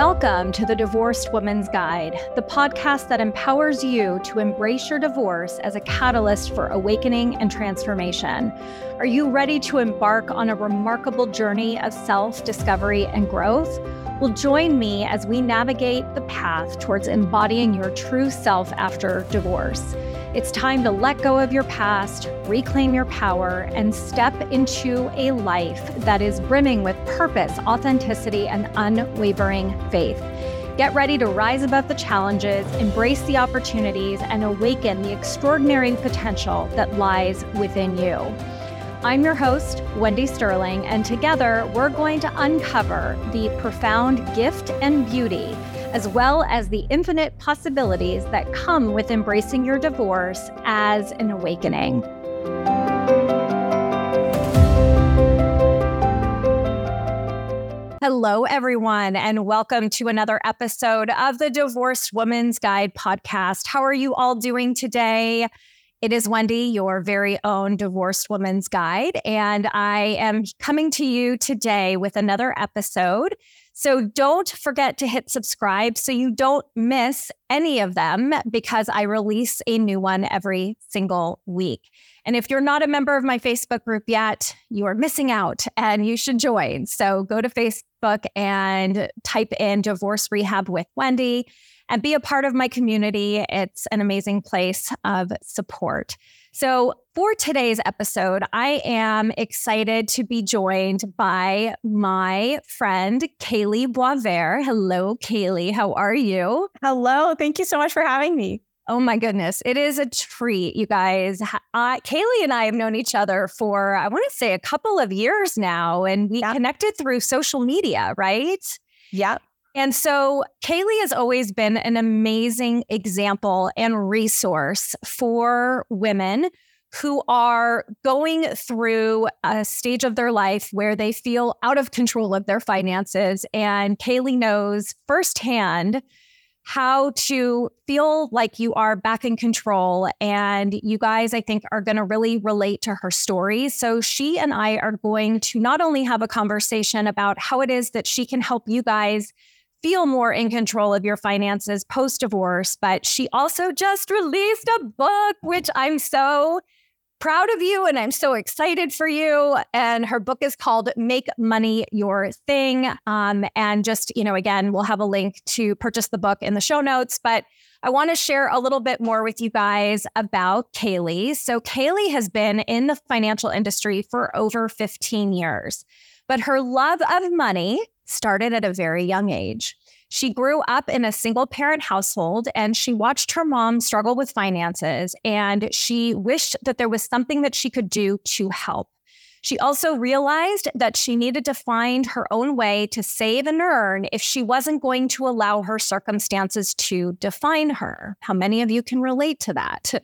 Welcome to the Divorced Woman's Guide, the podcast that empowers you to embrace your divorce as a catalyst for awakening and transformation. Are you ready to embark on a remarkable journey of self discovery and growth? Well, join me as we navigate the path towards embodying your true self after divorce. It's time to let go of your past, reclaim your power, and step into a life that is brimming with purpose, authenticity, and unwavering faith. Get ready to rise above the challenges, embrace the opportunities, and awaken the extraordinary potential that lies within you. I'm your host, Wendy Sterling, and together we're going to uncover the profound gift and beauty as well as the infinite possibilities that come with embracing your divorce as an awakening. Hello, everyone, and welcome to another episode of the Divorced Woman's Guide podcast. How are you all doing today? It is Wendy, your very own divorced woman's guide, and I am coming to you today with another episode so don't forget to hit subscribe so you don't miss any of them because I release a new one every single week. And if you're not a member of my Facebook group yet, you are missing out and you should join. So go to Facebook and type in Divorce Rehab with Wendy and be a part of my community. It's an amazing place of support. So, for today's episode, I am excited to be joined by my friend, Kalee Boisvert. Hello, Kalee. How are you? Hello. Thank you so much for having me. Oh my goodness. It is a treat, you guys. Uh, Kalee and I have known each other for, I want to say, a couple of years now, and we connected through social media, right? Yep. And so Kalee has always been an amazing example and resource for women who are going through a stage of their life where they feel out of control of their finances. And Kalee knows firsthand how to feel like you are back in control. And you guys, I think, are going to really relate to her story. So she and I are going to not only have a conversation about how it is that she can help you guys feel more in control of your finances post divorce. But she also just released a book, which I'm so proud of you and I'm so excited for you. And her book is called Make Money Your Thing. Um, and just, you know, again, we'll have a link to purchase the book in the show notes. But I want to share a little bit more with you guys about Kalee. So, Kalee has been in the financial industry for over 15 years, but her love of money started at a very young age. She grew up in a single parent household and she watched her mom struggle with finances and she wished that there was something that she could do to help. She also realized that she needed to find her own way to save and earn if she wasn't going to allow her circumstances to define her. How many of you can relate to that?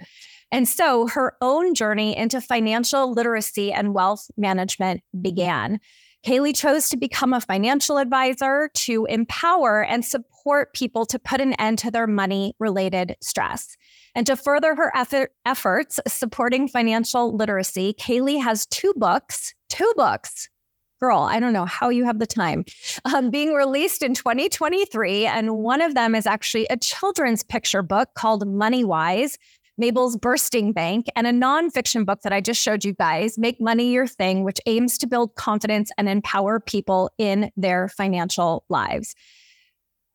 And so her own journey into financial literacy and wealth management began. Kalee chose to become a financial advisor to empower and support people to put an end to their money related stress. And to further her effort, efforts supporting financial literacy, Kalee has two books, two books. Girl, I don't know how you have the time, um, being released in 2023. And one of them is actually a children's picture book called Money Wise Mabel's Bursting Bank, and a nonfiction book that I just showed you guys, Make Money Your Thing, which aims to build confidence and empower people in their financial lives.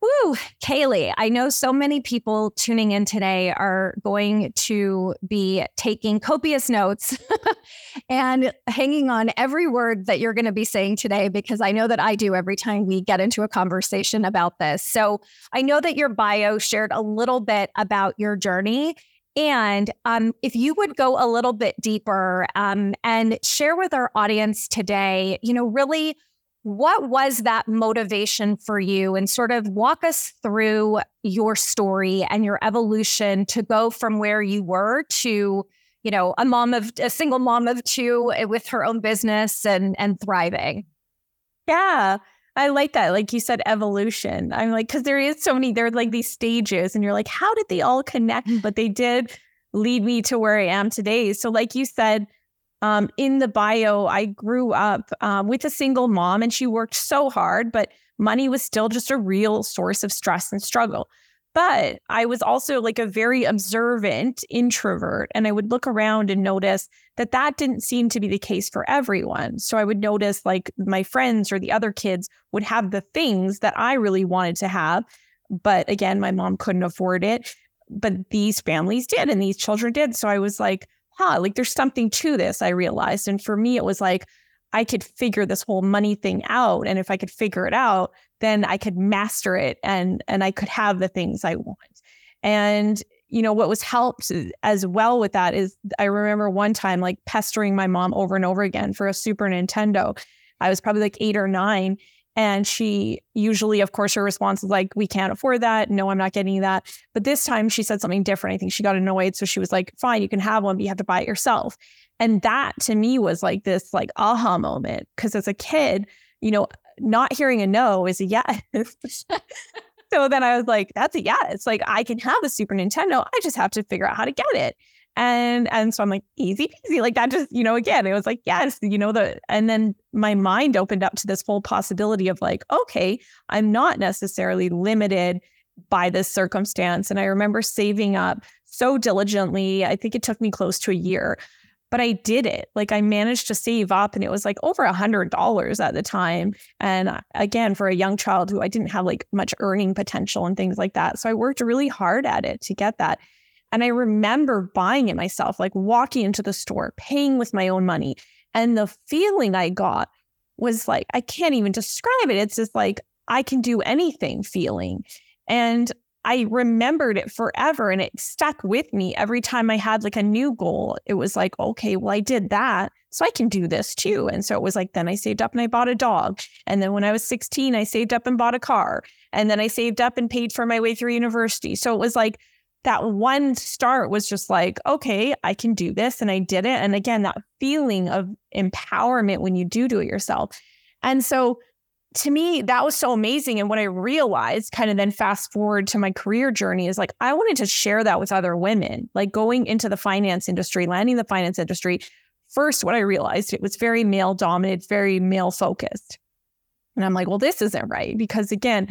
Woo, Kalee, I know so many people tuning in today are going to be taking copious notes and hanging on every word that you're going to be saying today because I know that I do every time we get into a conversation about this. So I know that your bio shared a little bit about your journey and um, if you would go a little bit deeper um, and share with our audience today, you know, really what was that motivation for you and sort of walk us through your story and your evolution to go from where you were to, you know, a mom of a single mom of two eh, with her own business and and thriving. Yeah. I like that. Like you said, evolution. I'm like, because there is so many, there are like these stages, and you're like, how did they all connect? Mm. But they did lead me to where I am today. So, like you said, um, in the bio, I grew up um, with a single mom, and she worked so hard. But money was still just a real source of stress and struggle. But I was also like a very observant introvert. And I would look around and notice that that didn't seem to be the case for everyone. So I would notice like my friends or the other kids would have the things that I really wanted to have. But again, my mom couldn't afford it. But these families did, and these children did. So I was like, huh, like there's something to this, I realized. And for me, it was like, I could figure this whole money thing out. And if I could figure it out, then I could master it and and I could have the things I want. And you know what was helped as well with that is I remember one time like pestering my mom over and over again for a Super Nintendo. I was probably like 8 or 9 and she usually of course her response is like we can't afford that. No, I'm not getting that. But this time she said something different. I think she got annoyed so she was like fine, you can have one, but you have to buy it yourself. And that to me was like this like aha moment because as a kid, you know, not hearing a no is a yes. so then I was like, that's a yes. Like I can have a Super Nintendo. I just have to figure out how to get it. And and so I'm like, easy peasy. Like that just, you know, again, it was like, yes, you know, the and then my mind opened up to this whole possibility of like, okay, I'm not necessarily limited by this circumstance. And I remember saving up so diligently. I think it took me close to a year but I did it. Like I managed to save up and it was like over a hundred dollars at the time. And uh, again, for a young child who I didn't have like much earning potential and things like that. So I worked really hard at it to get that. And I remember buying it myself, like walking into the store, paying with my own money. And the feeling I got was like, I can't even describe it. It's just like, I can do anything feeling. And I remembered it forever and it stuck with me every time I had like a new goal. It was like, okay, well, I did that. So I can do this too. And so it was like, then I saved up and I bought a dog. And then when I was 16, I saved up and bought a car. And then I saved up and paid for my way through university. So it was like that one start was just like, okay, I can do this. And I did it. And again, that feeling of empowerment when you do do it yourself. And so to me, that was so amazing. And what I realized, kind of then fast forward to my career journey, is like I wanted to share that with other women, like going into the finance industry, landing the finance industry. First, what I realized, it was very male dominated, very male focused. And I'm like, well, this isn't right. Because again,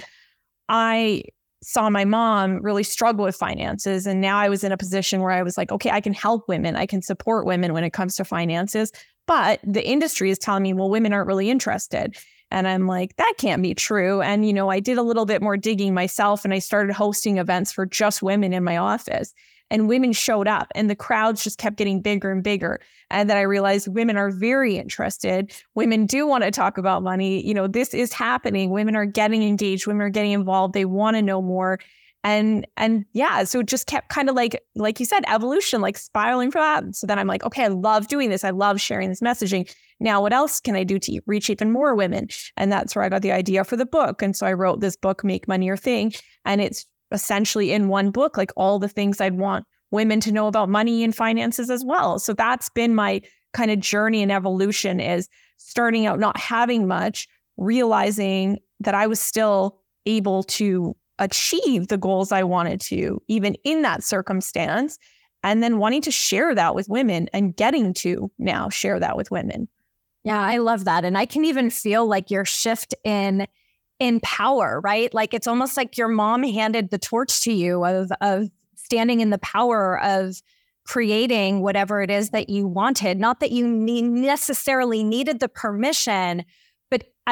I saw my mom really struggle with finances. And now I was in a position where I was like, okay, I can help women, I can support women when it comes to finances. But the industry is telling me, well, women aren't really interested. And I'm like, that can't be true. And, you know, I did a little bit more digging myself and I started hosting events for just women in my office. And women showed up and the crowds just kept getting bigger and bigger. And then I realized women are very interested. Women do want to talk about money. You know, this is happening. Women are getting engaged, women are getting involved. They want to know more and and yeah so it just kept kind of like like you said evolution like spiraling for that. So then i'm like okay i love doing this. I love sharing this messaging. Now what else can i do to reach even more women? And that's where i got the idea for the book. And so i wrote this book make money your thing. And it's essentially in one book like all the things i'd want women to know about money and finances as well. So that's been my kind of journey and evolution is starting out not having much realizing that i was still able to achieve the goals I wanted to, even in that circumstance. And then wanting to share that with women and getting to now share that with women. Yeah, I love that. And I can even feel like your shift in in power, right? Like it's almost like your mom handed the torch to you of of standing in the power of creating whatever it is that you wanted. Not that you necessarily needed the permission,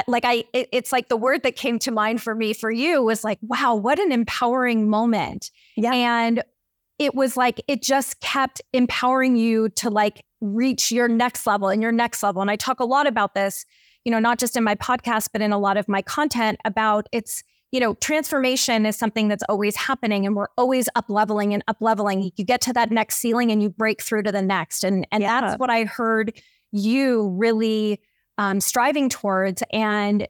like I, it, it's like the word that came to mind for me for you was like, wow, what an empowering moment. Yeah. And it was like, it just kept empowering you to like reach your next level and your next level. And I talk a lot about this, you know, not just in my podcast, but in a lot of my content about it's, you know, transformation is something that's always happening and we're always up leveling and up leveling. You get to that next ceiling and you break through to the next. And and yeah. that's what I heard you really um, striving towards and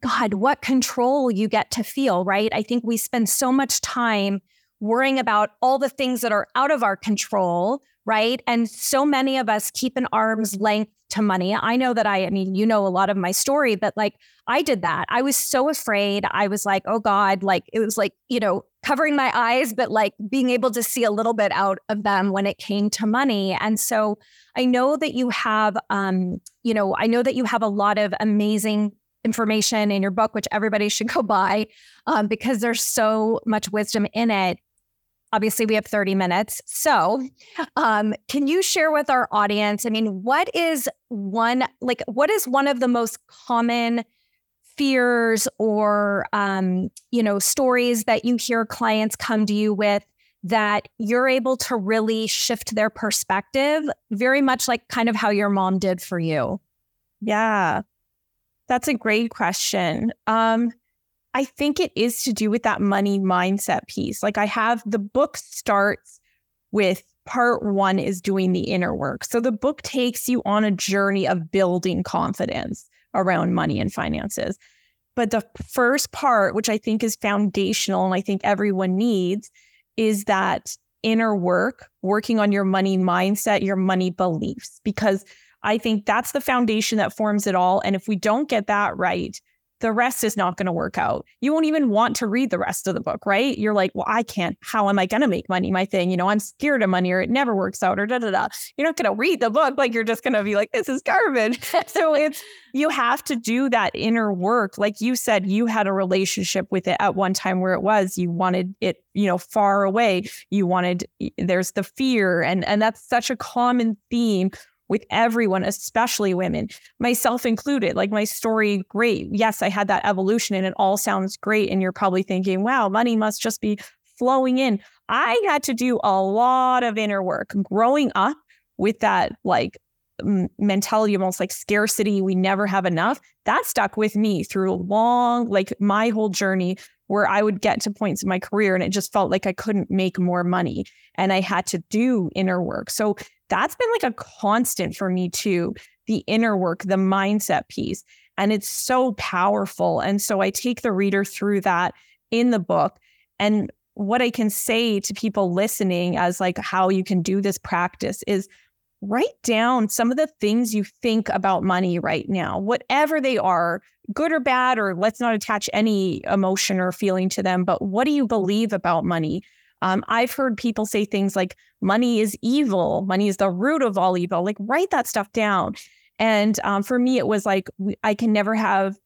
God, what control you get to feel, right? I think we spend so much time worrying about all the things that are out of our control, right? And so many of us keep an arm's length to money. I know that I, I mean, you know a lot of my story, but like I did that. I was so afraid. I was like, oh God, like it was like, you know, covering my eyes, but like being able to see a little bit out of them when it came to money. And so I know that you have, um, you know, I know that you have a lot of amazing information in your book, which everybody should go buy um, because there's so much wisdom in it. Obviously, we have 30 minutes. So, um, can you share with our audience? I mean, what is one, like, what is one of the most common fears or, um, you know, stories that you hear clients come to you with that you're able to really shift their perspective, very much like kind of how your mom did for you? Yeah, that's a great question. Um, I think it is to do with that money mindset piece. Like I have the book starts with part one is doing the inner work. So the book takes you on a journey of building confidence around money and finances. But the first part, which I think is foundational and I think everyone needs, is that inner work, working on your money mindset, your money beliefs, because I think that's the foundation that forms it all. And if we don't get that right, the rest is not going to work out. You won't even want to read the rest of the book, right? You're like, well, I can't. How am I going to make money? My thing, you know, I'm scared of money or it never works out or da da da. You're not going to read the book. Like you're just going to be like, this is garbage. so it's, you have to do that inner work. Like you said, you had a relationship with it at one time where it was, you wanted it, you know, far away. You wanted, there's the fear. And, and that's such a common theme with everyone, especially women, myself included. Like my story, great. Yes, I had that evolution and it all sounds great. And you're probably thinking, wow, money must just be flowing in. I had to do a lot of inner work growing up with that like mentality almost like scarcity we never have enough that stuck with me through a long like my whole journey where i would get to points in my career and it just felt like i couldn't make more money and i had to do inner work so that's been like a constant for me too the inner work, the mindset piece. And it's so powerful. And so I take the reader through that in the book. And what I can say to people listening as like how you can do this practice is write down some of the things you think about money right now, whatever they are, good or bad, or let's not attach any emotion or feeling to them, but what do you believe about money? Um, I've heard people say things like, money is evil, money is the root of all evil. Like, write that stuff down. And um, for me, it was like, I can never have,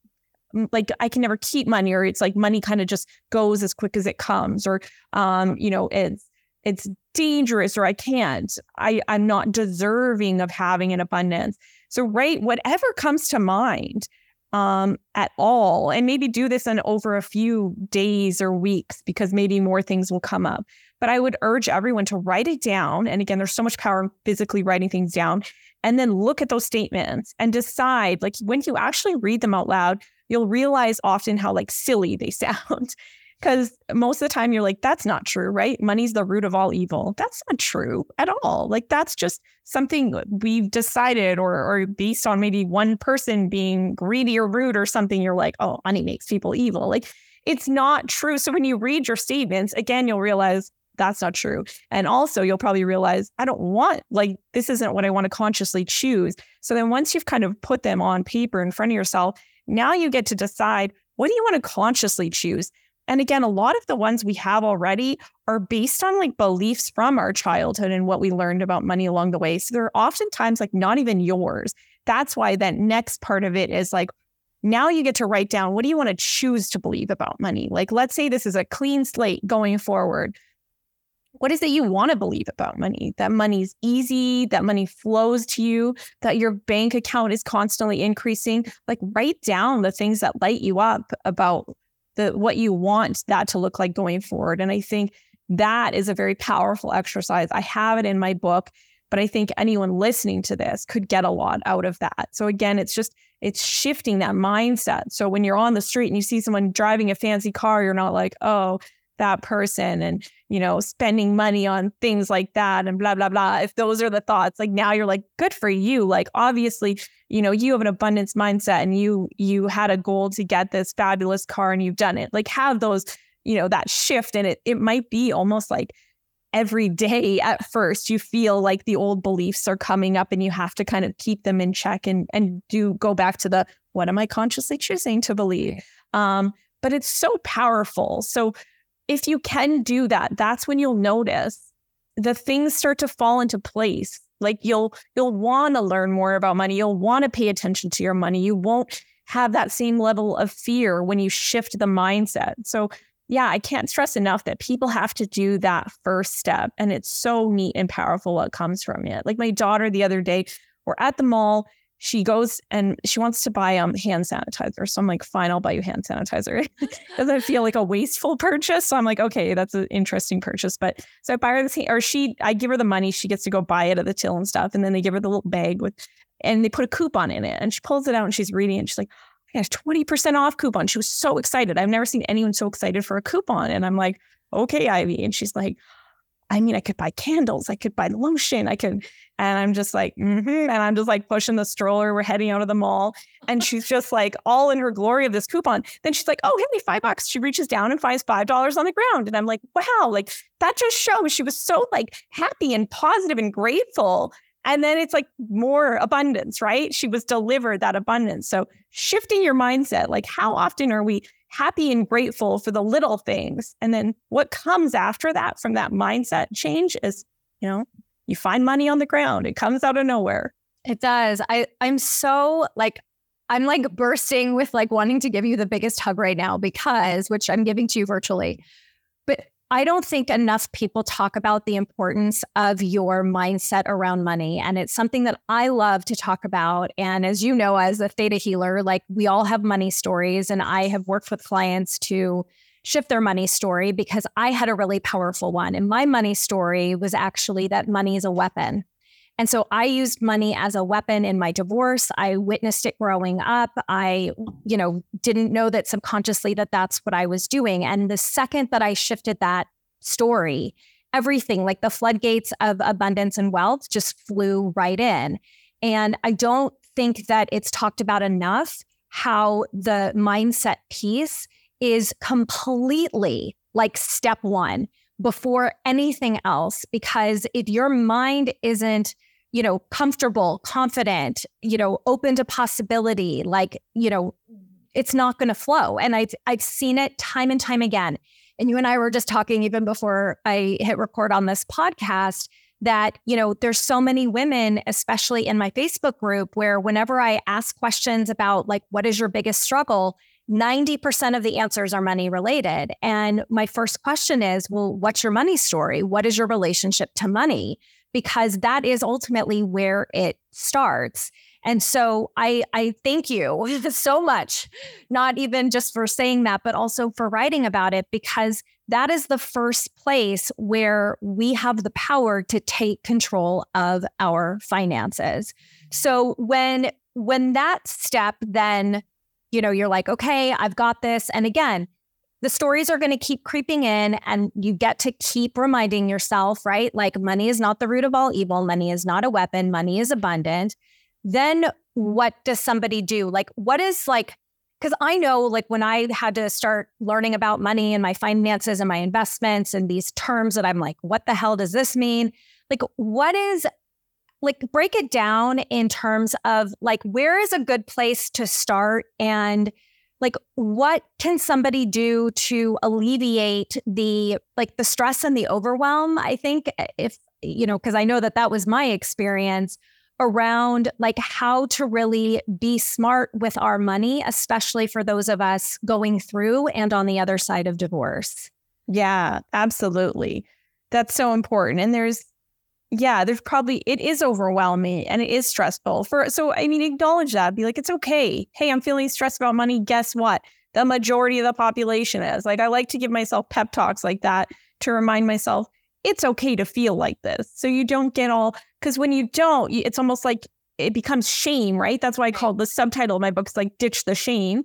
like, I can never keep money, or it's like money kind of just goes as quick as it comes, or, um, you know, it's, it's dangerous, or I can't, I, I'm not deserving of having an abundance. So, write whatever comes to mind um, at all. And maybe do this in over a few days or weeks because maybe more things will come up. But I would urge everyone to write it down. And again, there's so much power in physically writing things down. And then look at those statements and decide, like when you actually read them out loud, you'll realize often how like silly they sound. Because most of the time you're like, that's not true, right? Money's the root of all evil. That's not true at all. Like that's just something we've decided or or based on maybe one person being greedy or rude or something, you're like, oh, money makes people evil. Like it's not true. So when you read your statements, again, you'll realize that's not true. And also you'll probably realize I don't want like this isn't what I want to consciously choose. So then once you've kind of put them on paper in front of yourself, now you get to decide what do you want to consciously choose? And again, a lot of the ones we have already are based on like beliefs from our childhood and what we learned about money along the way. So they're oftentimes like not even yours. That's why that next part of it is like, now you get to write down what do you want to choose to believe about money? Like, let's say this is a clean slate going forward. What is it you want to believe about money? That money's easy, that money flows to you, that your bank account is constantly increasing. Like, write down the things that light you up about the what you want that to look like going forward. And I think that is a very powerful exercise. I have it in my book, but I think anyone listening to this could get a lot out of that. So again, it's just it's shifting that mindset. So when you're on the street and you see someone driving a fancy car, you're not like, "Oh, that person and you know spending money on things like that and blah blah blah if those are the thoughts like now you're like good for you. Like obviously you know you have an abundance mindset and you you had a goal to get this fabulous car and you've done it. Like have those you know that shift and it it might be almost like every day at first you feel like the old beliefs are coming up and you have to kind of keep them in check and and do go back to the what am i consciously choosing to believe? Um but it's so powerful. So if you can do that, that's when you'll notice the things start to fall into place. Like you'll you'll want to learn more about money. You'll want to pay attention to your money. You won't have that same level of fear when you shift the mindset. So, yeah, I can't stress enough that people have to do that first step. And it's so neat and powerful what comes from it. Like my daughter the other day, we're at the mall she goes and she wants to buy um hand sanitizer. So I'm like, fine, I'll buy you hand sanitizer. Doesn't feel like a wasteful purchase. So I'm like, okay, that's an interesting purchase. But so I buy her this, or she, I give her the money. She gets to go buy it at the till and stuff. And then they give her the little bag with, and they put a coupon in it. And she pulls it out and she's reading and she's like, oh gosh, 20% off coupon. She was so excited. I've never seen anyone so excited for a coupon. And I'm like, okay, Ivy. And she's like, I mean, I could buy candles, I could buy lotion, I could, and I'm just like, mm-hmm. and I'm just like pushing the stroller. We're heading out of the mall, and she's just like all in her glory of this coupon. Then she's like, "Oh, hey, five bucks." She reaches down and finds five dollars on the ground, and I'm like, "Wow!" Like that just shows she was so like happy and positive and grateful. And then it's like more abundance, right? She was delivered that abundance. So shifting your mindset, like how often are we happy and grateful for the little things. And then what comes after that from that mindset change is, you know, you find money on the ground. It comes out of nowhere. It does. I I'm so like I'm like bursting with like wanting to give you the biggest hug right now because which I'm giving to you virtually. I don't think enough people talk about the importance of your mindset around money. And it's something that I love to talk about. And as you know, as a theta healer, like we all have money stories. And I have worked with clients to shift their money story because I had a really powerful one. And my money story was actually that money is a weapon. And so I used money as a weapon in my divorce. I witnessed it growing up. I, you know, didn't know that subconsciously that that's what I was doing. And the second that I shifted that story, everything like the floodgates of abundance and wealth just flew right in. And I don't think that it's talked about enough how the mindset piece is completely like step one before anything else. Because if your mind isn't you know, comfortable, confident, you know, open to possibility, like, you know, it's not going to flow. And I've, I've seen it time and time again. And you and I were just talking even before I hit record on this podcast that, you know, there's so many women, especially in my Facebook group, where whenever I ask questions about like, what is your biggest struggle? 90% of the answers are money related. And my first question is, well, what's your money story? What is your relationship to money? Because that is ultimately where it starts. And so I I thank you so much, not even just for saying that, but also for writing about it, because that is the first place where we have the power to take control of our finances. So when when that step then, you know, you're like, okay, I've got this. And again, the stories are going to keep creeping in and you get to keep reminding yourself, right? Like money is not the root of all evil, money is not a weapon, money is abundant. Then what does somebody do? Like what is like because I know like when I had to start learning about money and my finances and my investments and these terms that I'm like, what the hell does this mean? Like, what is like break it down in terms of like where is a good place to start and like what can somebody do to alleviate the like the stress and the overwhelm i think if you know because i know that that was my experience around like how to really be smart with our money especially for those of us going through and on the other side of divorce. Yeah absolutely. That's so important and there's yeah, there's probably it is overwhelming and it is stressful. For so I mean, acknowledge that. Be like, it's okay. Hey, I'm feeling stressed about money. Guess what? The majority of the population is. Like, I like to give myself pep talks like that to remind myself it's okay to feel like this. So you don't get all because when you don't, it's almost like it becomes shame, right? That's why I called the subtitle of my book is like ditch the shame.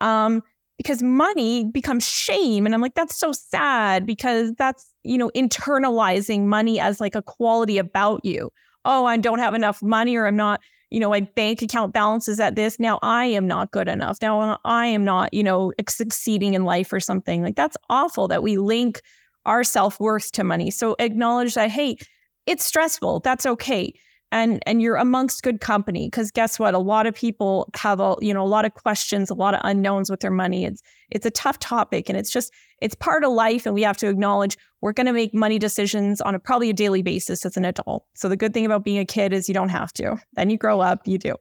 Um, because money becomes shame. And I'm like, that's so sad because that's, you know, internalizing money as like a quality about you. Oh, I don't have enough money or I'm not, you know, my bank account balance is at this. Now I am not good enough. Now I am not, you know, succeeding in life or something. Like that's awful that we link our self worth to money. So acknowledge that, hey, it's stressful. That's okay and and you're amongst good company because guess what a lot of people have a you know a lot of questions a lot of unknowns with their money it's it's a tough topic and it's just it's part of life and we have to acknowledge we're going to make money decisions on a probably a daily basis as an adult so the good thing about being a kid is you don't have to then you grow up you do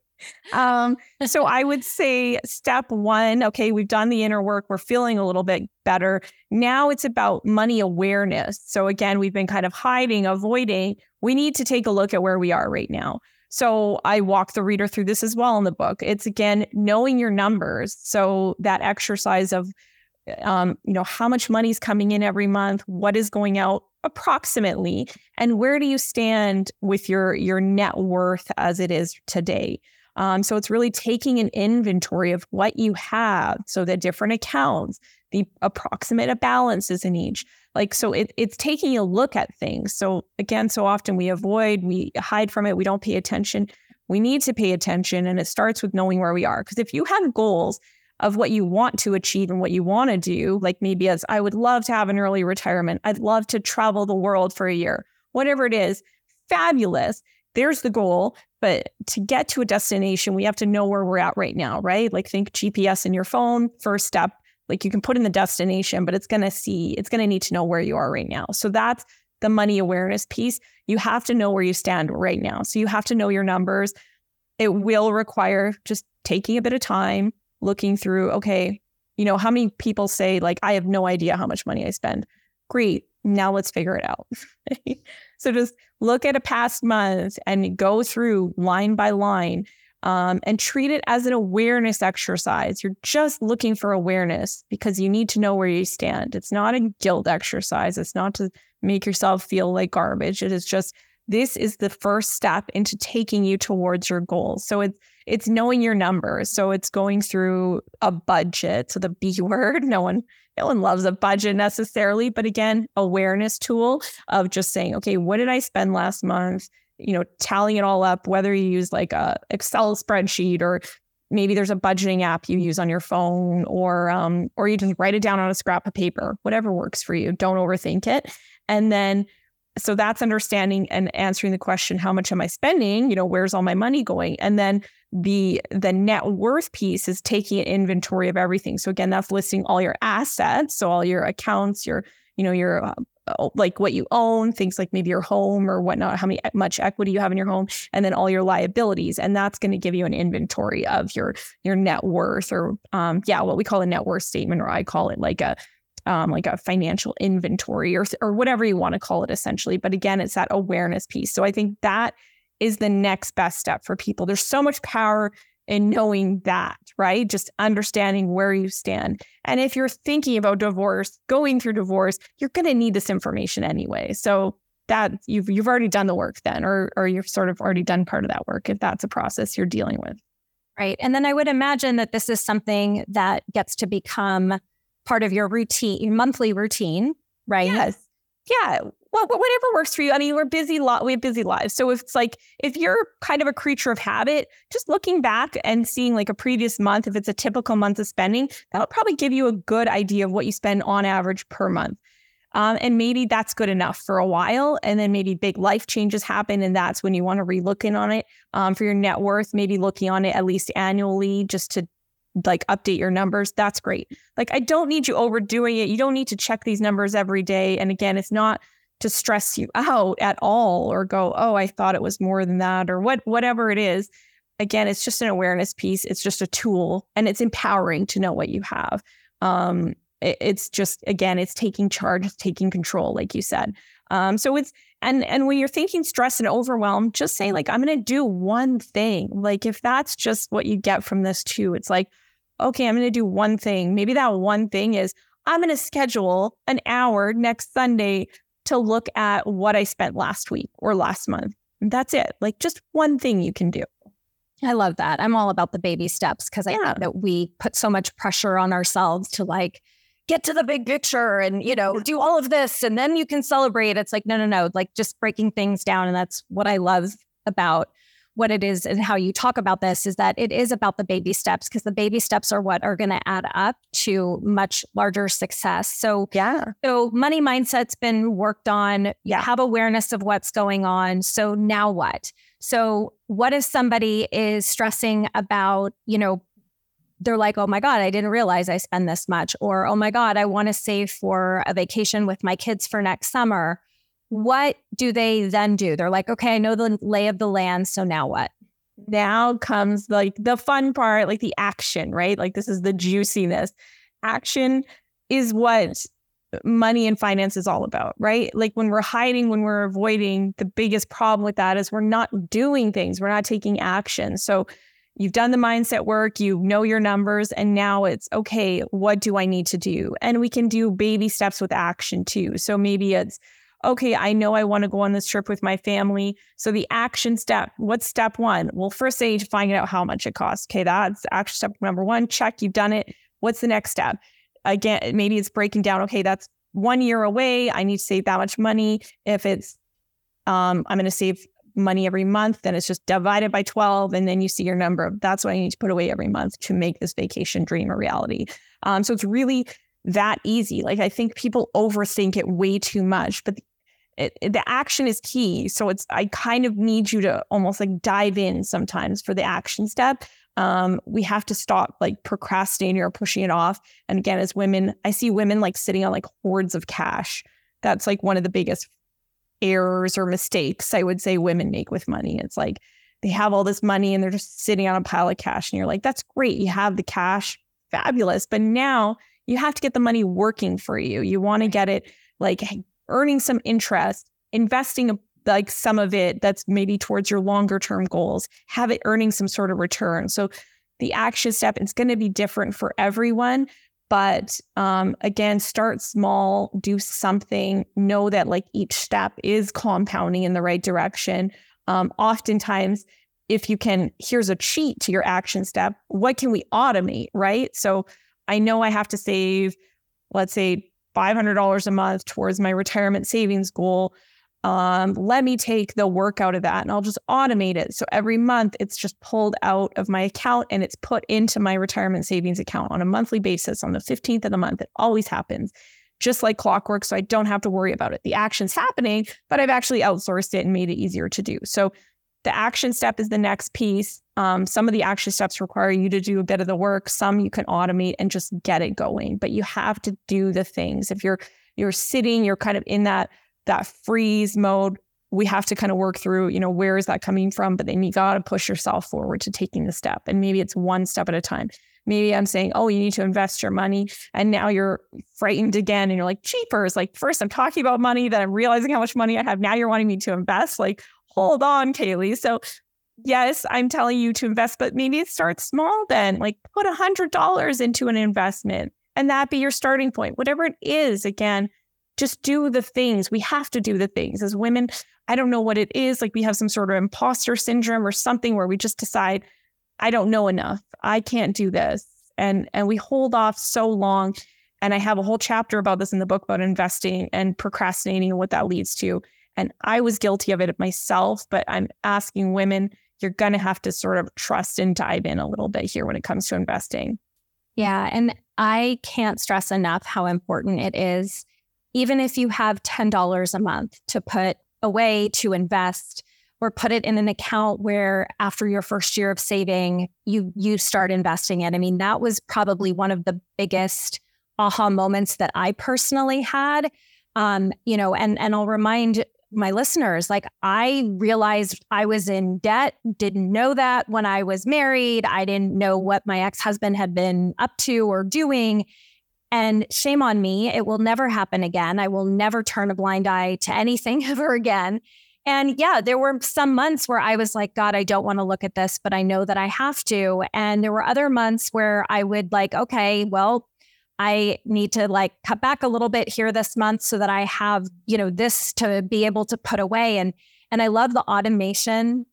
um, so I would say step one, okay, we've done the inner work, we're feeling a little bit better. Now it's about money awareness. So again, we've been kind of hiding, avoiding. We need to take a look at where we are right now. So I walk the reader through this as well in the book. It's again knowing your numbers. So that exercise of um, you know, how much money is coming in every month, what is going out approximately, and where do you stand with your your net worth as it is today. Um, so it's really taking an inventory of what you have, so the different accounts, the approximate balances in each. Like so, it, it's taking a look at things. So again, so often we avoid, we hide from it, we don't pay attention. We need to pay attention, and it starts with knowing where we are. Because if you have goals of what you want to achieve and what you want to do, like maybe as I would love to have an early retirement, I'd love to travel the world for a year, whatever it is, fabulous. There's the goal. But to get to a destination, we have to know where we're at right now, right? Like think GPS in your phone, first step. Like you can put in the destination, but it's going to see, it's going to need to know where you are right now. So that's the money awareness piece. You have to know where you stand right now. So you have to know your numbers. It will require just taking a bit of time, looking through, okay, you know, how many people say, like, I have no idea how much money I spend? Great. Now let's figure it out. so just look at a past month and go through line by line um, and treat it as an awareness exercise. You're just looking for awareness because you need to know where you stand. It's not a guilt exercise, it's not to make yourself feel like garbage. It is just this is the first step into taking you towards your goals. So it's it's knowing your numbers. So it's going through a budget. So the B word, no one no one loves a budget necessarily, but again, awareness tool of just saying, okay, what did I spend last month? You know, tallying it all up, whether you use like a Excel spreadsheet or maybe there's a budgeting app you use on your phone or um, or you just write it down on a scrap of paper, whatever works for you. Don't overthink it. And then so that's understanding and answering the question how much am i spending you know where's all my money going and then the the net worth piece is taking an inventory of everything so again that's listing all your assets so all your accounts your you know your uh, like what you own things like maybe your home or whatnot how many much equity you have in your home and then all your liabilities and that's going to give you an inventory of your your net worth or um yeah what we call a net worth statement or i call it like a um, like a financial inventory or or whatever you want to call it essentially but again it's that awareness piece. So i think that is the next best step for people. There's so much power in knowing that right just understanding where you stand and if you're thinking about divorce going through divorce you're going to need this information anyway so that you've you've already done the work then or or you've sort of already done part of that work if that's a process you're dealing with right and then i would imagine that this is something that gets to become part of your routine, your monthly routine, right? Yes. Yeah. Well, whatever works for you. I mean, we're busy lot. We have busy lives. So if it's like if you're kind of a creature of habit, just looking back and seeing like a previous month, if it's a typical month of spending, that'll probably give you a good idea of what you spend on average per month. Um, and maybe that's good enough for a while. And then maybe big life changes happen. And that's when you want to relook in on it um, for your net worth, maybe looking on it at least annually just to like update your numbers, that's great. Like I don't need you overdoing it. You don't need to check these numbers every day. And again, it's not to stress you out at all or go, "Oh, I thought it was more than that" or what whatever it is. Again, it's just an awareness piece. It's just a tool and it's empowering to know what you have. Um it, it's just again, it's taking charge, it's taking control like you said. Um so it's and and when you're thinking stress and overwhelm, just say like I'm going to do one thing. Like if that's just what you get from this too, it's like okay, I'm going to do one thing. Maybe that one thing is I'm going to schedule an hour next Sunday to look at what I spent last week or last month. That's it. Like just one thing you can do. I love that. I'm all about the baby steps because I yeah. think that we put so much pressure on ourselves to like get to the big picture and, you know, do all of this and then you can celebrate. It's like, no, no, no, like just breaking things down. And that's what I love about what it is and how you talk about this is that it is about the baby steps because the baby steps are what are going to add up to much larger success. So, yeah. So, money mindset's been worked on. You have awareness of what's going on. So, now what? So, what if somebody is stressing about, you know, they're like, oh my God, I didn't realize I spend this much. Or, oh my God, I want to save for a vacation with my kids for next summer what do they then do? They're like, okay, I know the lay of the land. So now what? now comes like the fun part, like the action, right? Like this is the juiciness. Action is what money and finance is all about, right? Like when we're hiding, when we're avoiding, the biggest problem with that is we're not doing things, we're not taking action. So you've done the mindset work, you know your numbers, and now it's okay, what do I need to do? And we can do baby steps with action too. So maybe it's, okay, I know I want to go on this trip with my family. So the action step, what's step one? Well, first they need to find out how much it costs. Okay, that's action step number one. Check, you've done it. What's the next step? Again, maybe it's breaking down, okay, that's one year away. I need to save that much money. If it's um, I'm going to save money every month, then it's just divided by 12. And then you see your number. That's what I need to put away every month to make this vacation dream a reality. Um, so it's really that easy. Like I think people overthink it way too much, but it, it, the action is key. So it's I kind of need you to almost like dive in sometimes for the action step. Um, we have to stop like procrastinating or pushing it off. And again, as women, I see women like sitting on like hordes of cash. That's like one of the biggest errors or mistakes I would say women make with money. It's like they have all this money and they're just sitting on a pile of cash, and you're like, that's great. You have the cash, fabulous. But now you have to get the money working for you. You want to get it like earning some interest, investing like some of it that's maybe towards your longer term goals, have it earning some sort of return. So the action step it's going to be different for everyone. But um, again, start small, do something, know that like each step is compounding in the right direction. Um, oftentimes, if you can, here's a cheat to your action step. What can we automate, right? So I know I have to save, let's say, $500 a month towards my retirement savings goal. Um, let me take the work out of that and I'll just automate it. So every month it's just pulled out of my account and it's put into my retirement savings account on a monthly basis on the 15th of the month. It always happens just like clockwork. So I don't have to worry about it. The action's happening, but I've actually outsourced it and made it easier to do. So the action step is the next piece. Um, some of the action steps require you to do a bit of the work. Some you can automate and just get it going. But you have to do the things. If you're you're sitting, you're kind of in that that freeze mode. We have to kind of work through, you know, where is that coming from? But then you got to push yourself forward to taking the step. And maybe it's one step at a time. Maybe I'm saying, oh, you need to invest your money. And now you're frightened again. And you're like, cheapers. Like, first, I'm talking about money, then I'm realizing how much money I have. Now you're wanting me to invest. Like, hold on, Kalee. So, yes, I'm telling you to invest, but maybe start small then. Like, put a $100 into an investment and that be your starting point. Whatever it is, again, just do the things. We have to do the things as women. I don't know what it is. Like, we have some sort of imposter syndrome or something where we just decide, I don't know enough. I can't do this. And, and we hold off so long. And I have a whole chapter about this in the book about investing and procrastinating and what that leads to. And I was guilty of it myself, but I'm asking women, you're going to have to sort of trust and dive in a little bit here when it comes to investing. Yeah. And I can't stress enough how important it is, even if you have $10 a month to put away to invest or put it in an account where after your first year of saving you you start investing it i mean that was probably one of the biggest aha moments that i personally had um, you know and and i'll remind my listeners like i realized i was in debt didn't know that when i was married i didn't know what my ex-husband had been up to or doing. And shame on me it will never happen again. I will never turn a blind eye to anything ever again. And yeah there were some months where i was like god i don't want to look at this but i know that i have to. And there were other months where i would like okay well I need to like cut back a little bit here this month so that I have, you know, this to be able to put away. And and I love the automation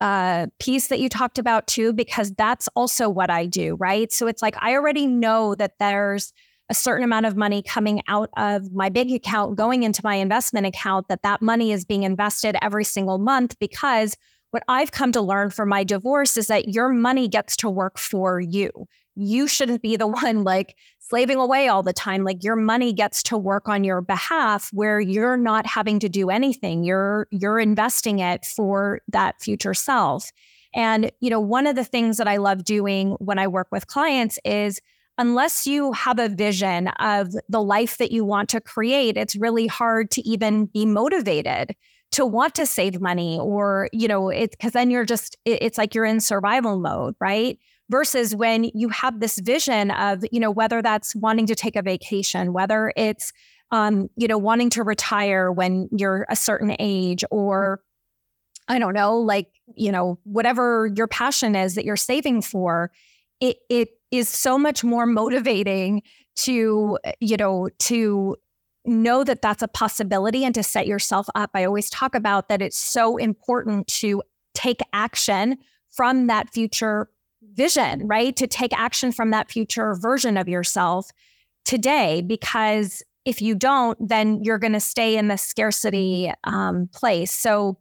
uh, piece that you talked about too, because that's also what I do, right? So it's like I already know that there's a certain amount of money coming out of my big account going into my investment account that that money is being invested every single month because what I've come to learn from my divorce is that your money gets to work for you. You shouldn't be the one like slaving away all the time. Like your money gets to work on your behalf where you're not having to do anything. You're you're investing it for that future self. And you know, one of the things that I love doing when I work with clients is unless you have a vision of the life that you want to create, it's really hard to even be motivated to want to save money or you know it's because then you're just it, it's like you're in survival mode right versus when you have this vision of you know whether that's wanting to take a vacation whether it's um, you know wanting to retire when you're a certain age or i don't know like you know whatever your passion is that you're saving for it it is so much more motivating to you know to know that that's a possibility and to set yourself up. I always talk about that it's so important to take action from that future vision, right? To take action from that future version of yourself today, because if you don't, then you're going to stay in the scarcity um, place. So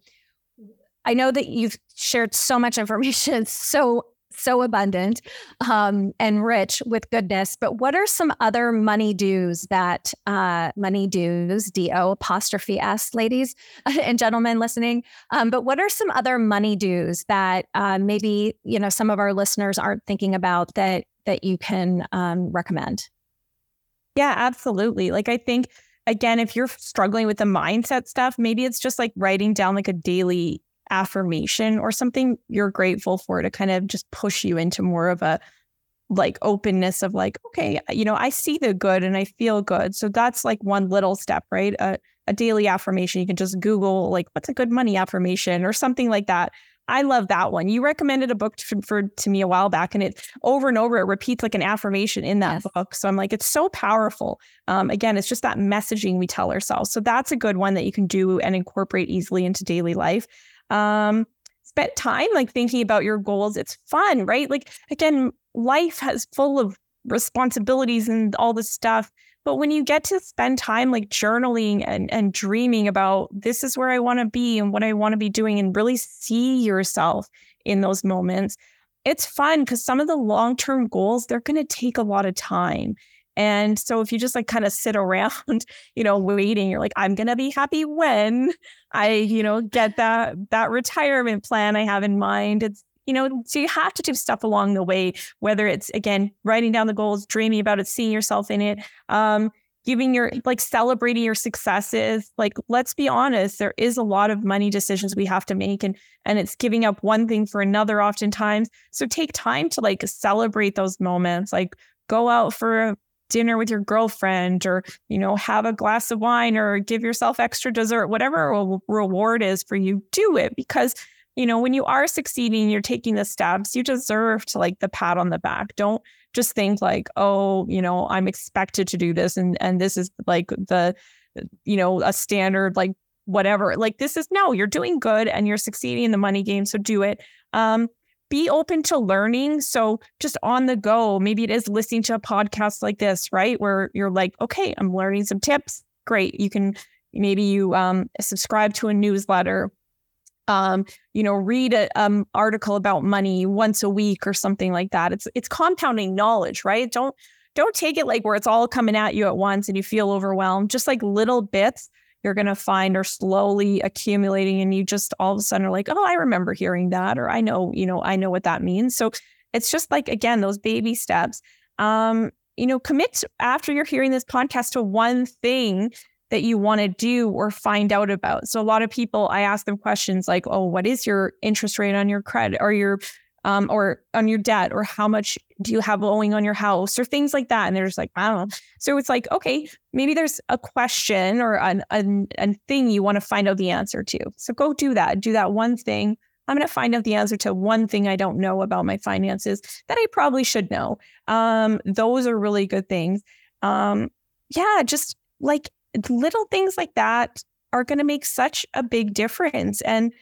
I know that you've shared so much information so so abundant um, and rich with goodness. But what are some other money dues that uh, money dues, D O apostrophe S, ladies and gentlemen listening? Um, but what are some other money dues that uh, maybe you know some of our listeners aren't thinking about that that you can um, recommend? Yeah, absolutely. Like I think again, if you're struggling with the mindset stuff, maybe it's just like writing down like a daily affirmation or something you're grateful for to kind of just push you into more of a like openness of like okay you know i see the good and i feel good. So that's like one little step right? A, a daily affirmation you can just google like what's a good money affirmation? or something like that. I love that one. You recommended a book to, for to me a while back and it over and over it repeats like an affirmation in that yes. book. So i'm like it's so powerful. Um, again it's just that messaging we tell ourselves. So that's a good one that you can do and incorporate easily into daily life um, spend time like thinking about your goals. It's fun, right? Like again, life has full of responsibilities and all this stuff. But when you get to spend time like journaling and, and dreaming about this is where I want to be and what I want to be doing and really see yourself in those moments, it's fun because some of the long term goals, they're going to take a lot of time. And so if you just like kind of sit around, you know, waiting, you're like, I'm gonna be happy when I, you know, get that that retirement plan I have in mind. It's you know, so you have to do stuff along the way, whether it's again writing down the goals, dreaming about it, seeing yourself in it, um, giving your like celebrating your successes. Like, let's be honest, there is a lot of money decisions we have to make, and and it's giving up one thing for another oftentimes. So take time to like celebrate those moments, like go out for dinner with your girlfriend or you know have a glass of wine or give yourself extra dessert whatever a reward is for you do it because you know when you are succeeding you're taking the steps. You deserve to like the pat on the back. Don't just think like oh you know i'm expected to do this and and this is like the you know a standard like whatever. Like this is no you're doing good and you're succeeding in the money game so do it. Um be open to learning. So just on the go, maybe it is listening to a podcast like this, right? Where you're like, okay, I'm learning some tips. Great. You can maybe you um, subscribe to a newsletter. Um, you know, read an um, article about money once a week or something like that. It's it's compounding knowledge, right? Don't don't take it like where it's all coming at you at once and you feel overwhelmed. Just like little bits you're going to find are slowly accumulating and you just all of a sudden are like oh i remember hearing that or i know you know i know what that means. So it's just like again those baby steps. Um you know commit after you're hearing this podcast to one thing that you want to do or find out about. So a lot of people i ask them questions like oh what is your interest rate on your credit or your um, or on your debt or how much do you have owing on your house or things like that. And they're just like i don't know. So it's like okay maybe there's a question or an, an, a thing you want to find out the answer to. So go do that. Do that one thing. I'm going to find out the answer to one thing i don't know about my finances that i probably should know. Um, those are really good things. Um, yeah just like little things like that are going to make such a big difference. And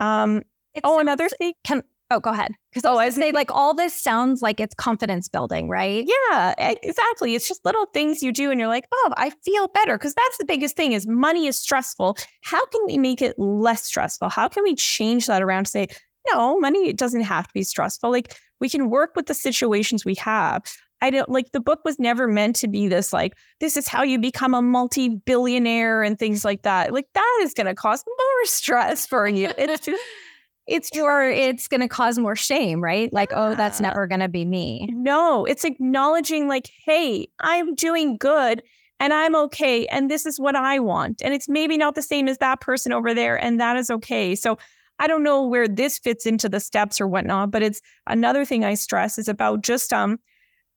um, oh another thing can Oh, go ahead. Because oh, I say like all this sounds like it's confidence building, right? Yeah, exactly. It's just little things you do, and you're like, oh, I feel better. Because that's the biggest thing: is money is stressful. How can we make it less stressful? How can we change that around to say, no, money doesn't have to be stressful. Like we can work with the situations we have. I don't like the book was never meant to be this like this is how you become a multi-billionaire and things like that. Like that is going to cause more stress for you. It's just it's your it's going to cause more shame right like oh that's never going to be me no it's acknowledging like hey i'm doing good and I'm okay. And this is what I want. And it's maybe not the same as that person over there. And that is okay. So I don't know where this fits into the steps or whatnot, but it's another thing I stress is about just um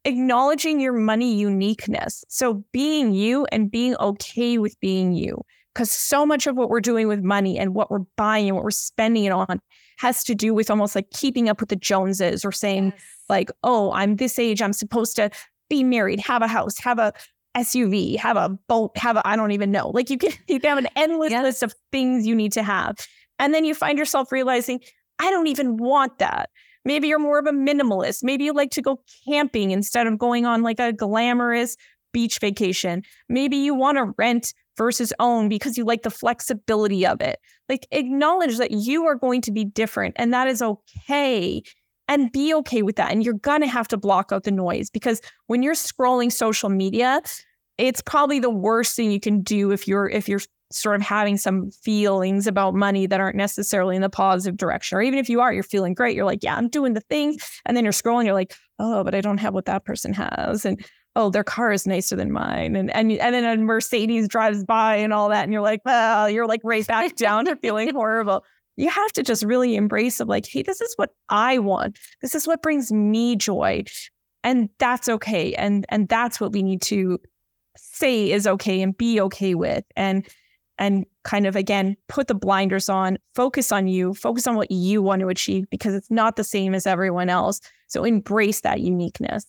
acknowledging your money uniqueness. So being you and being okay with being you. Because so much of what we're doing with money and what we're buying and what we're spending it on has to do with almost like keeping up with the Joneses or saying, yes. like, oh, I'm this age, I'm supposed to be married, have a house, have a SUV, have a boat, have a I don't even know. Like you can you can have an endless yes. list of things you need to have. And then you find yourself realizing, I don't even want that. Maybe you're more of a minimalist. Maybe you like to go camping instead of going on like a glamorous beach vacation. Maybe you want to rent versus own because you like the flexibility of it. Like acknowledge that you are going to be different and that is okay and be okay with that. And you're going to have to block out the noise because when you're scrolling social media, it's probably the worst thing you can do if you're if you're sort of having some feelings about money that aren't necessarily in the positive direction or even if you are you're feeling great you're like yeah i'm doing the thing and then you're scrolling you're like oh but i don't have what that person has and oh their car is nicer than mine and and, and then a mercedes drives by and all that and you're like well you're like right back down to feeling horrible you have to just really embrace of like, hey, this is what I want. This is what brings me joy. And that's okay. And and that's what we need to say is okay and be okay with. And and kind of again put the blinders on, focus on you, focus on what you want to achieve because it's not the same as everyone else. So embrace that uniqueness.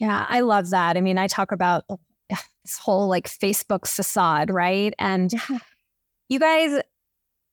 Yeah, I love that. I mean, I talk about this whole like Facebook facade, right? And you guys,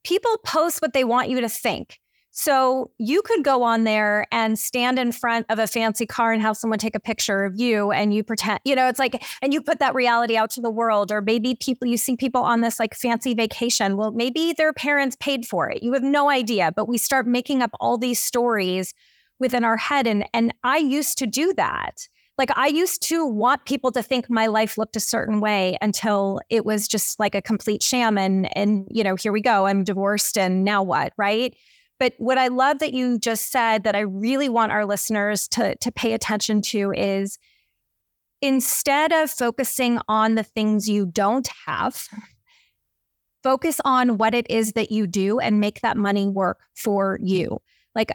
people post what they want you to think. So you could go on there and stand in front of a fancy car and have someone take a picture of you and you pretend, you know, it's like, and you put that reality out to the world. Or maybe people, you see people on this like fancy vacation. Well, maybe their parents paid for it. You have no idea, but we start making up all these stories within our head. And, and I used to do that like I used to want people to think my life looked a certain way until it was just like a complete sham and and you know here we go I'm divorced and now what right? But what I love that you just said that I really want our listeners to to pay attention to is instead of focusing on the things you don't have focus on what it is that you do and make that money work for you. Like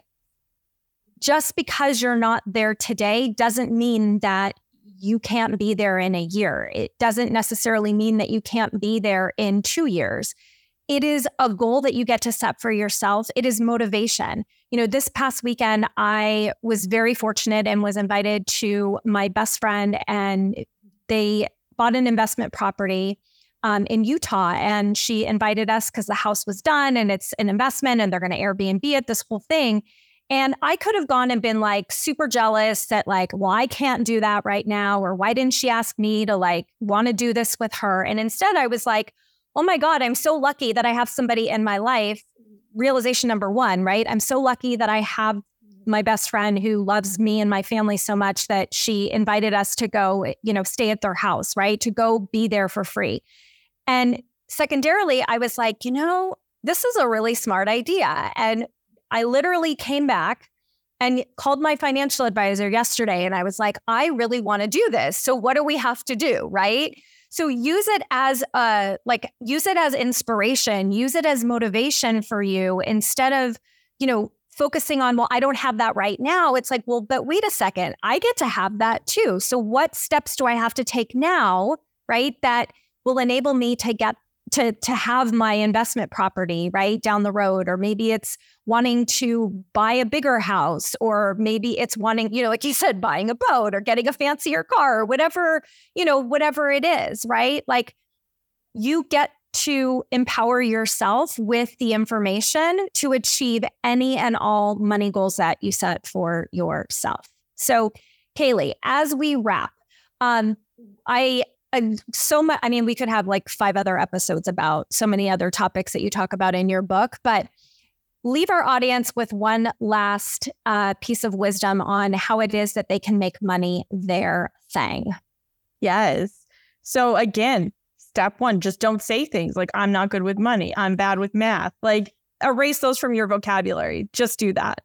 just because you're not there today doesn't mean that you can't be there in a year. It doesn't necessarily mean that you can't be there in two years. It is a goal that you get to set for yourself. It is motivation. You know, this past weekend, I was very fortunate and was invited to my best friend, and they bought an investment property um, in Utah. And she invited us because the house was done and it's an investment and they're going to Airbnb it, this whole thing. And I could have gone and been like super jealous that, like, well, I can't do that right now. Or why didn't she ask me to like want to do this with her? And instead, I was like, oh my God, I'm so lucky that I have somebody in my life. Realization number one, right? I'm so lucky that I have my best friend who loves me and my family so much that she invited us to go, you know, stay at their house, right? To go be there for free. And secondarily, I was like, you know, this is a really smart idea. And I literally came back and called my financial advisor yesterday and I was like, I really want to do this. So what do we have to do? Right. So use it as a like use it as inspiration, use it as motivation for you instead of, you know, focusing on, well, I don't have that right now. It's like, well, but wait a second, I get to have that too. So what steps do I have to take now, right? That will enable me to get to to have my investment property right down the road or maybe it's wanting to buy a bigger house or maybe it's wanting you know like you said buying a boat or getting a fancier car or whatever you know whatever it is right? Like you get to empower yourself with the information to achieve any and all money goals that you set for yourself. So Kalee as we wrap um I and so much. I mean, we could have like five other episodes about so many other topics that you talk about in your book, but leave our audience with one last uh, piece of wisdom on how it is that they can make money their thing. Yes. So again, step one, just don't say things like, I'm not good with money. I'm bad with math. Like, erase those from your vocabulary. Just do that.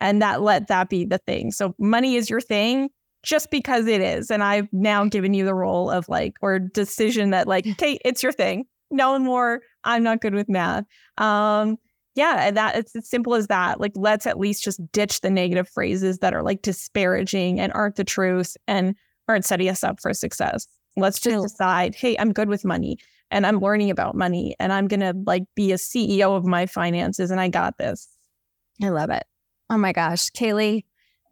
And that let that be the thing. So, money is your thing just because it is. And I've now given you the role of like, or decision that like, okay, it's your thing. No more. I'm not good with math. Um, yeah, and that it's as simple as that. Like, let's at least just ditch the negative phrases that are like disparaging and aren't the truth and aren't setting us up for success. Let's just decide, hey, I'm good with money and I'm learning about money and I'm gonna like be a CEO of my finances and I got this. I love it. Oh my gosh, Kalee,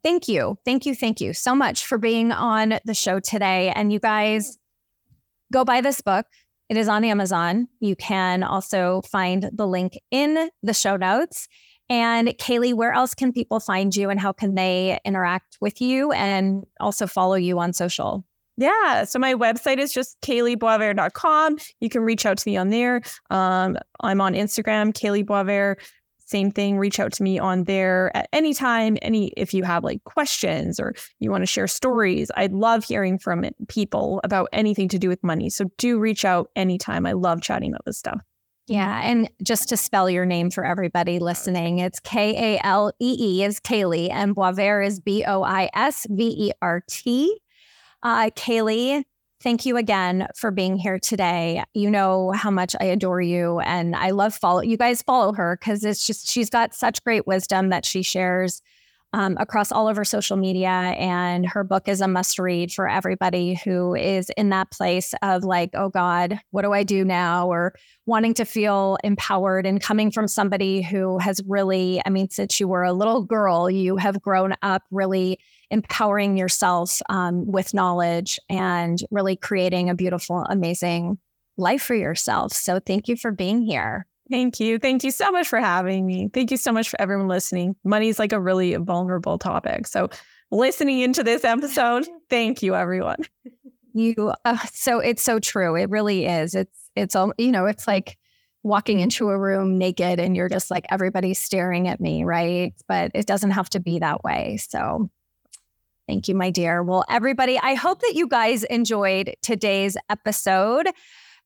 thank you. Thank you. Thank you so much for being on the show today. And you guys go buy this book. It is on Amazon. You can also find the link in the show notes. And Kalee, where else can people find you and how can they interact with you and also follow you on social? Yeah. So my website is just kaleeboisvert.com. You can reach out to me on there. Um, I'm on Instagram, Kalee Boisvert same thing reach out to me on there at any time any if you have like questions or you want to share stories. I'd love hearing from people about anything to do with money so do reach out anytime. I love chatting about this stuff. Yeah and just to spell your name for everybody listening it's k-a-l-e-e is Kalee and boisvert is b-o-i-s-v-e-r-t uh, Kalee Thank you again for being here today. You know how much I adore you and I love follow you guys follow her because it's just she's got such great wisdom that she shares um, across all of her social media. And her book is a must read for everybody who is in that place of like, oh God, what do I do now? Or wanting to feel empowered and coming from somebody who has really, I mean, since you were a little girl, you have grown up really empowering yourself um, with knowledge and really creating a beautiful, amazing life for yourself. So thank you for being here. Thank you. Thank you so much for having me. Thank you so much for everyone listening. Money is like a really vulnerable topic. So listening into this episode, thank you everyone. You uh, so it's so true. It really is. It's it's all you know, it's like walking into a room naked and you're just like everybody's staring at me, right? But it doesn't have to be that way. So Thank you, my dear. Well, everybody, I hope that you guys enjoyed today's episode.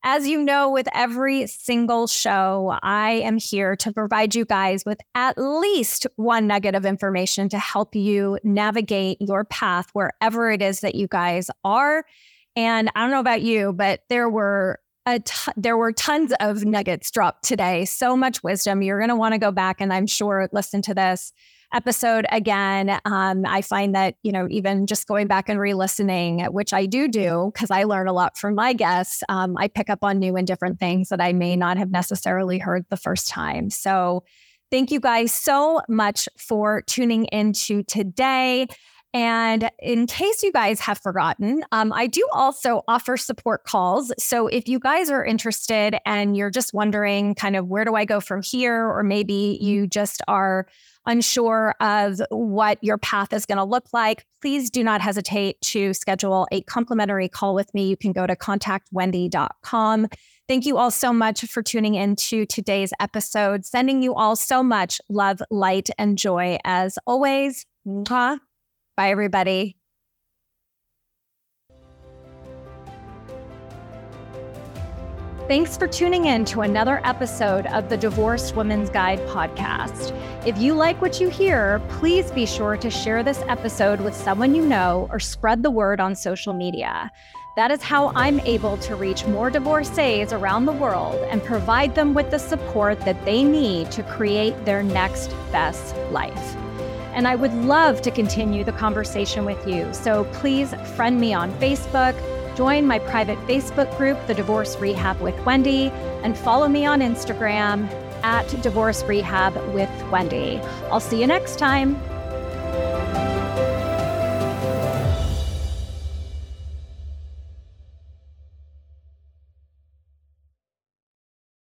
As you know, with every single show, I am here to provide you guys with at least one nugget of information to help you navigate your path wherever it is that you guys are. And I don't know about you, but there were a t- there were tons of nuggets dropped today. So much wisdom. You're going to want to go back and I'm sure listen to this episode again. Um, I find that, you know, even just going back and re listening, which I do do because I learn a lot from my guests, um, I pick up on new and different things that I may not have necessarily heard the first time. So, thank you guys so much for tuning into today. And in case you guys have forgotten, um, I do also offer support calls. So if you guys are interested and you're just wondering, kind of, where do I go from here? Or maybe you just are unsure of what your path is going to look like, please do not hesitate to schedule a complimentary call with me. You can go to contactwendy.com. Thank you all so much for tuning in to today's episode. Sending you all so much love, light, and joy as always. Bye, everybody. Thanks for tuning in to another episode of the Divorced Women's Guide podcast. If you like what you hear, please be sure to share this episode with someone you know or spread the word on social media. That is how I'm able to reach more divorcees around the world and provide them with the support that they need to create their next best life. And I would love to continue the conversation with you. So please friend me on Facebook Join my private Facebook group, The Divorce Rehab with Wendy, and follow me on Instagram at Divorce Rehab with Wendy. I'll see you next time.